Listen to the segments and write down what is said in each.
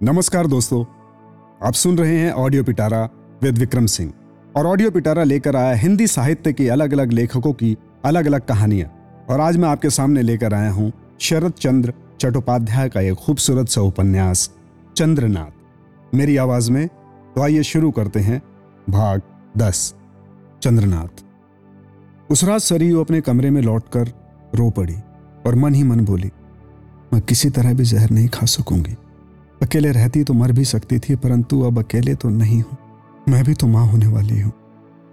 नमस्कार दोस्तों, आप सुन रहे हैं ऑडियो पिटारा विद विक्रम सिंह और ऑडियो पिटारा लेकर आया हिंदी साहित्य के अलग अलग लेखकों की अलग अलग कहानियाँ। और आज मैं आपके सामने लेकर आया हूँ शरद चंद्र चट्टोपाध्याय का एक खूबसूरत सा उपन्यास, चंद्रनाथ। मेरी आवाज़ में तो आइए शुरू करते हैं भाग दस, चंद्रनाथ। उस रात सरयू अपने कमरे में लौटकर रो पड़ी और मन ही मन बोली, मैं किसी तरह भी जहर नहीं खा सकूँगी। अकेले रहती तो मर भी सकती थी, परंतु अब अकेले तो नहीं हूँ। मैं भी तो माँ होने वाली हूँ।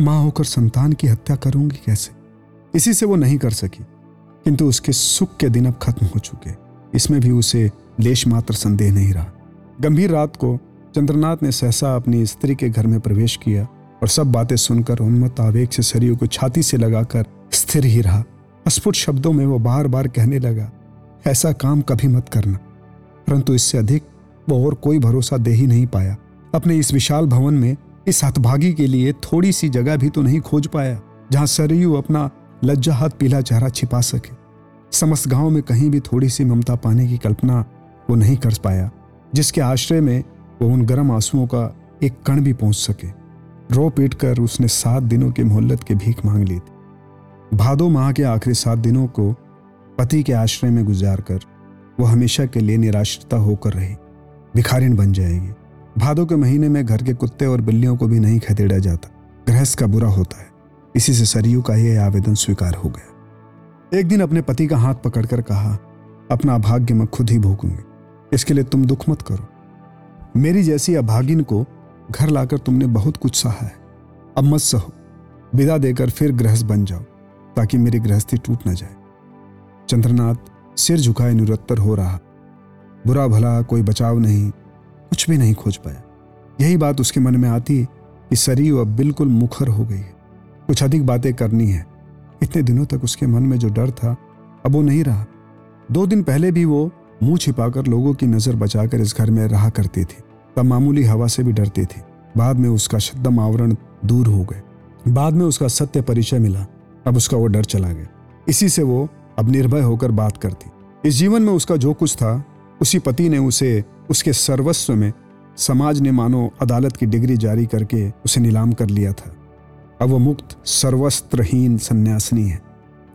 माँ होकर संतान की हत्या करूँगी कैसे? इसी से वो नहीं कर सकी। किंतु उसके सुख के दिन अब खत्म हो चुके इसमें भी उसे लेश मात्र संदेह नहीं रहा। गंभीर रात को चंद्रनाथ ने सहसा अपनी स्त्री के घर में प्रवेश किया और सब बातें सुनकर उन्मत्त आवेग से शरीर को छाती से लगाकर स्थिर ही रहा। अस्फुट शब्दों में वो बार बार कहने लगा, ऐसा काम कभी मत करना, परंतु इससे अधिक वो और कोई भरोसा दे ही नहीं पाया। अपने इस विशाल भवन में, इस हतभागी के लिए थोड़ी सी जगह भी तो नहीं खोज पाया, जहाँ सरयू अपना लज्जा हाथ पीला चेहरा छिपा सके। समस्त गाँव में कहीं भी थोड़ी सी ममता पाने की कल्पना वो नहीं कर पाया, जिसके आश्रय में वो उन गर्म आंसुओं का एक कण भी पहुँच सके। रो पीट कर उसने सात दिनों की मोहल्लत की भीख मांग ली थी। भादो माह के आखिरी सात दिनों को पति के आश्रय में गुजार कर, वो हमेशा के लिए निराश्रिता होकर रही। भिखारिन बन जाएगी। भादों के महीने में घर के कुत्ते और बिल्लियों को भी नहीं खदेड़ा जाता। गृहस्थ का बुरा होता है। इसी से सरयू का यह आवेदन स्वीकार हो गया। एक दिन अपने पति का हाथ पकड़कर कहा, अपना अभाग्य मैं खुद ही भोगूँगी। इसके लिए तुम दुख मत करो। मेरी जैसी अभागिन को घर लाकर तुमने बहुत कुछ सहा है। अब मत सहो। विदा देकर फिर गृहस्थ बन जाओ, ताकि मेरी गृहस्थी टूट न जाए। चंद्रनाथ सिर झुकाए निरुत्तर हो रहा। बुरा भला कोई बचाव नहीं, कुछ भी नहीं खोज पाया। यही बात उसके मन में आती कि सरयू अब बिल्कुल मुखर हो गई है। कुछ अधिक बातें करनी है। इतने दिनों तक उसके मन में जो डर था, अब वो नहीं रहा। दो दिन पहले भी वो मुँह छिपाकर लोगों की नज़र बचाकर इस घर में रहा करती थी। तब मामूली हवा से भी डरती थी। बाद में उसका शब्दम आवरण दूर हो गए। बाद में उसका सत्य परिचय मिला। अब उसका वो डर चला गया। इसी से वो अब निर्भय होकर बात करती। इस जीवन में उसका जो कुछ था उसी पति ने उसे, उसके सर्वस्व में, समाज ने मानो अदालत की डिग्री जारी करके उसे नीलाम कर लिया था। अब वह मुक्त, सर्वस्त्रहीन सन्यासिनी है।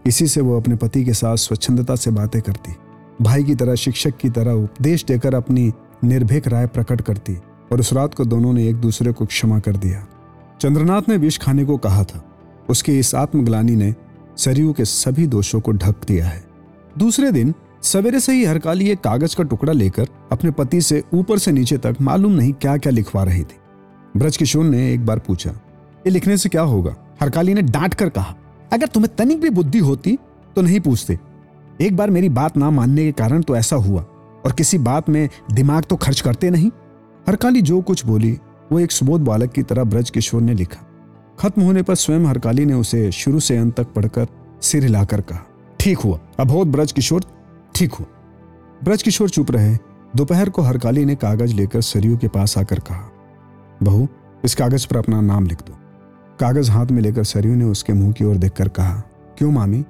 इसी से वो अपने पति के साथ स्वच्छंदता से बातें करती। भाई की तरह, शिक्षक की तरह उपदेश देकर अपनी निर्भीक राय प्रकट करती और उस रात को दोनों ने एक दूसरे को क्षमा कर दिया। चंद्रनाथ ने विष खाने को कहा था। उसकी इस आत्मग्लानी ने सरयू के सभी दोषों को ढक दिया है। दूसरे दिन सवेरे से ही हरकाली एक कागज़ का टुकड़ा लेकर अपने पति से ऊपर से नीचे तक मालूम नहीं क्या क्या लिखवा रही थी। ब्रज किशोर ने एक बार पूछा, ये लिखने से क्या होगा? हरकाली ने डांट कर कहा, अगर तुम्हें तनिक भी बुद्धि होती तो नहीं पूछते। एक बार मेरी बात ना मानने के कारण तो ऐसा हुआ, और किसी बात में दिमाग तो खर्च करते नहीं? हरकाली जो कुछ बोली, वो एक सुबोध बालक की तरह ब्रज किशोर ने लिखा। खत्म होने पर स्वयं हरकाली ने उसे शुरू से अंत तक पढ़कर सिर हिलाकर कहा, ठीक हुआ अब अबोध ब्रज किशोर ठीक हुआ ब्रज किशोर चुप रहे। दोपहर को हरकाली ने कागज़ लेकर सरयू के पास आकर कहा, बहू, इस कागज़ पर अपना नाम लिख दो। कागज़ हाथ में लेकर सरयू ने उसके मुँह की ओर देखकर कहा, क्यों मामी?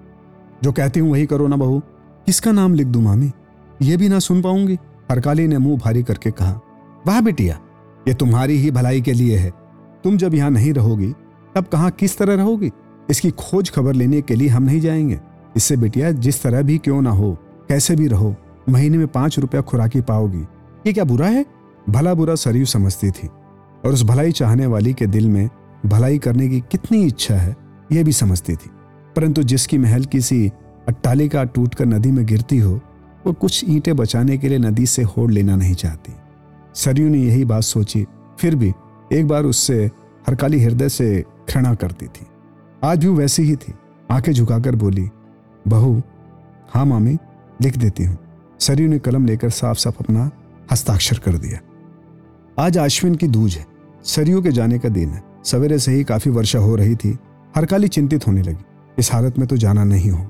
जो कहती हूँ वही करो ना बहू। किसका नाम लिख दू मामी? ये भी ना सुन पाऊँगी। हरकाली ने मुँह भारी करके कहा, वाह बेटिया, ये तुम्हारी ही भलाई के लिए है। तुम जब यहाँ नहीं रहोगी, तब कहाँ किस तरह रहोगी? इसकी खोज खबर लेने के लिए हम नहीं जाएँगे। इससे बेटिया, जिस तरह भी क्यों ना हो। कैसे भी रहो, महीने में पाँच रुपया खुराकी पाओगी। ये क्या बुरा है? भला बुरा सरयू समझती थी, और उस भलाई चाहने वाली के दिल में भलाई करने की कितनी इच्छा है यह भी समझती थी। परंतु जिसकी महल किसी अट्टालिका टूटकर नदी में गिरती हो, वो कुछ ईंटें बचाने के लिए नदी से होड़ लेना नहीं चाहती। सरयू ने यही बात सोची, फिर भी एक बार उससे हरकाली हृदय से घृणा करती थी। आज भी वैसी ही थी, आँखें झुकाकर बोली, बहू हाँ मामी लिख देती हूँ। सरयू ने कलम लेकर साफ़ साफ़ अपना हस्ताक्षर कर दिया। आज आश्विन की दूज है। सरयू के जाने का दिन है। सवेरे से ही काफ़ी वर्षा हो रही थी। हरकाली चिंतित होने लगी। इस हालत में तो जाना नहीं होगा।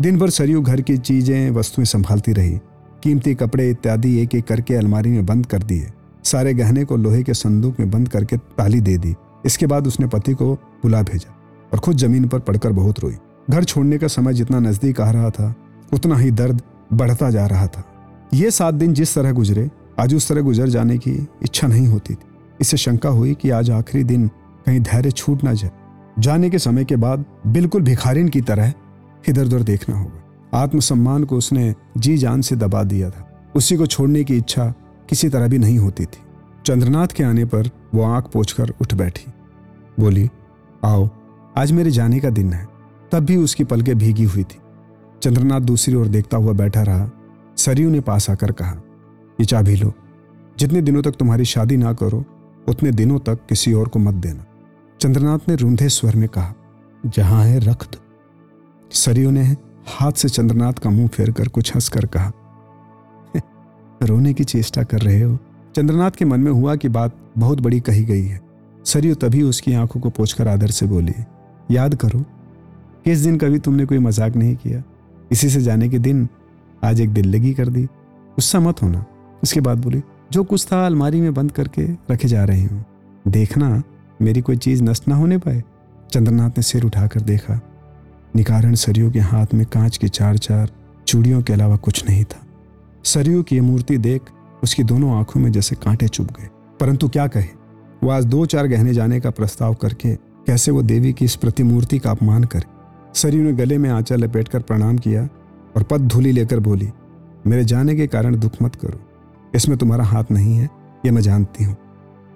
दिन भर सरयू घर की चीज़ें, वस्तुएँ संभालती रही। कीमती कपड़े इत्यादि एक एक करके अलमारी में बंद कर दिए। सारे गहने को लोहे के संदूक में बंद करके ताली दे दी। इसके बाद उसने पति को बुला भेजा और खुद ज़मीन पर पड़कर बहुत रोई। घर छोड़ने का समय जितना नज़दीक आ रहा था उतना ही दर्द बढ़ता जा रहा था। ये सात दिन जिस तरह गुजरे, आज उस तरह गुजर जाने की इच्छा नहीं होती थी। इससे शंका हुई कि आज आखिरी दिन कहीं धैर्य छूट ना जाए। जाने के समय के बाद बिल्कुल भिखारिन की तरह इधर उधर देखना होगा। आत्मसम्मान को उसने जी जान से दबा दिया था। उसी को छोड़ने की इच्छा किसी तरह भी नहीं होती थी। चंद्रनाथ के आने पर वो आँख पोछकर उठ बैठी। बोली, आओ, आज मेरे जाने का दिन है। तब भी उसकी पलकें भीगी हुई थी। चंद्रनाथ दूसरी ओर देखता हुआ बैठा रहा। सरयू ने पास आकर कहा, ये चाबी लो। जितने दिनों तक तुम्हारी शादी ना करो, उतने दिनों तक किसी और को मत देना। चंद्रनाथ ने रूंधे स्वर में कहा, जहाँ है, रख दो। सरयू ने हाथ से चंद्रनाथ का मुँह फेर कर कुछ हंसकर कहा रोने की चेष्टा कर रहे हो। चंद्रनाथ के मन में हुआ कि बात बहुत बड़ी कही गई है। सरयू तभी उसकी आँखों को पोछकर आदर से बोली, याद करो, किस दिन कभी तुमने कोई मज़ाक नहीं किया? इसी से जाने के दिन आज एक दिल लगी कर दी। गुस्सा मत होना। उसके बाद बोली, जो कुछ था अलमारी में बंद करके रखे जा रही हूँ। देखना, मेरी कोई चीज़ नष्ट ना होने पाए। चंद्रनाथ ने सिर उठाकर देखा, निकारण सरयू के हाथ में कांच की चार चार चूड़ियों के अलावा कुछ नहीं था। सरयू की यह मूर्ति देख उसकी दोनों आँखों में जैसे कांटे चुभ गए। परंतु क्या कहे? वो आज दो चार गहने जाने का प्रस्ताव करके कैसे वो देवी की इस प्रतिमूर्ति का अपमान करे? सरयू ने गले में आंचा लपेटकर प्रणाम किया और पद धूली लेकर बोली, मेरे जाने के कारण दुख मत करो। इसमें तुम्हारा हाथ नहीं है, ये मैं जानती हूँ।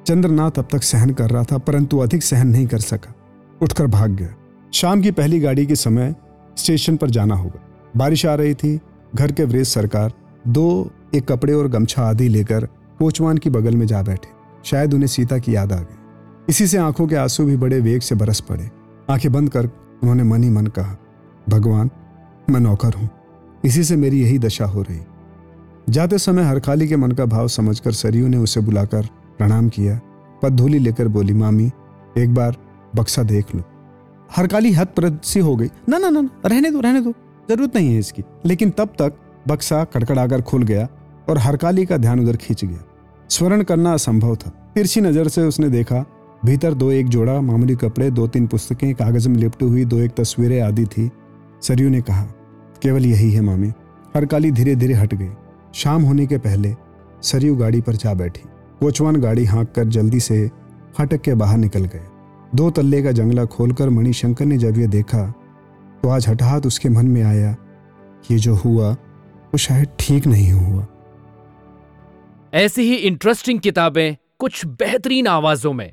चंद्रनाथ अब तक सहन कर रहा था, परंतु अधिक सहन नहीं कर सका। उठकर भाग गया। शाम की पहली गाड़ी के समय स्टेशन पर जाना होगा। बारिश आ रही थी, घर के वृद्ध सरकार दो एक कपड़े और गमछा आदि लेकर कोचवान की बगल में जा बैठे। शायद उन्हें सीता की याद आ गई। इसी से आँखों के आँसू भी बड़े वेग से बरस पड़े। आँखें बंद कर उन्होंने मन ही मन कहा, भगवान, मैं नौकर हूँ। इसी से मेरी यही दशा हो रही। जाते समय हरखाली के मन का भाव समझकर सरयू ने उसे बुलाकर प्रणाम किया, पद्धूली लेकर बोली, मामी, एक बार बक्सा देख लो। हरकाली प्रद सी हो गई। ना ना ना रहने दो रहने दो, ज़रूरत नहीं है इसकी। लेकिन तब तक बक्सा कड़कड़ाकर खुल गया और हरकाली का ध्यान उधर खींच गया। स्वर्ण करना असंभव था। तिरछी नज़र से उसने देखा भीतर दो एक जोड़ा मामूली कपड़े, दो तीन पुस्तकें कागज़ में लिपटी हुई, दो एक तस्वीरें आदि थी। सरयू ने कहा, केवल यही है मामी। हरकाली धीरे धीरे हट गई। शाम होने के पहले सरयू गाड़ी पर जा बैठी। कोचवान गाड़ी हाँक कर जल्दी से फाटक के बाहर निकल गए। दो तल्ले का जंगला खोलकर मणिशंकर ने जब यह देखा तो आज हठात उसके मन में आया, ये जो हुआ, वो शायद ठीक नहीं हुआ। ऐसी ही इंटरेस्टिंग किताबें कुछ बेहतरीन आवाजों में।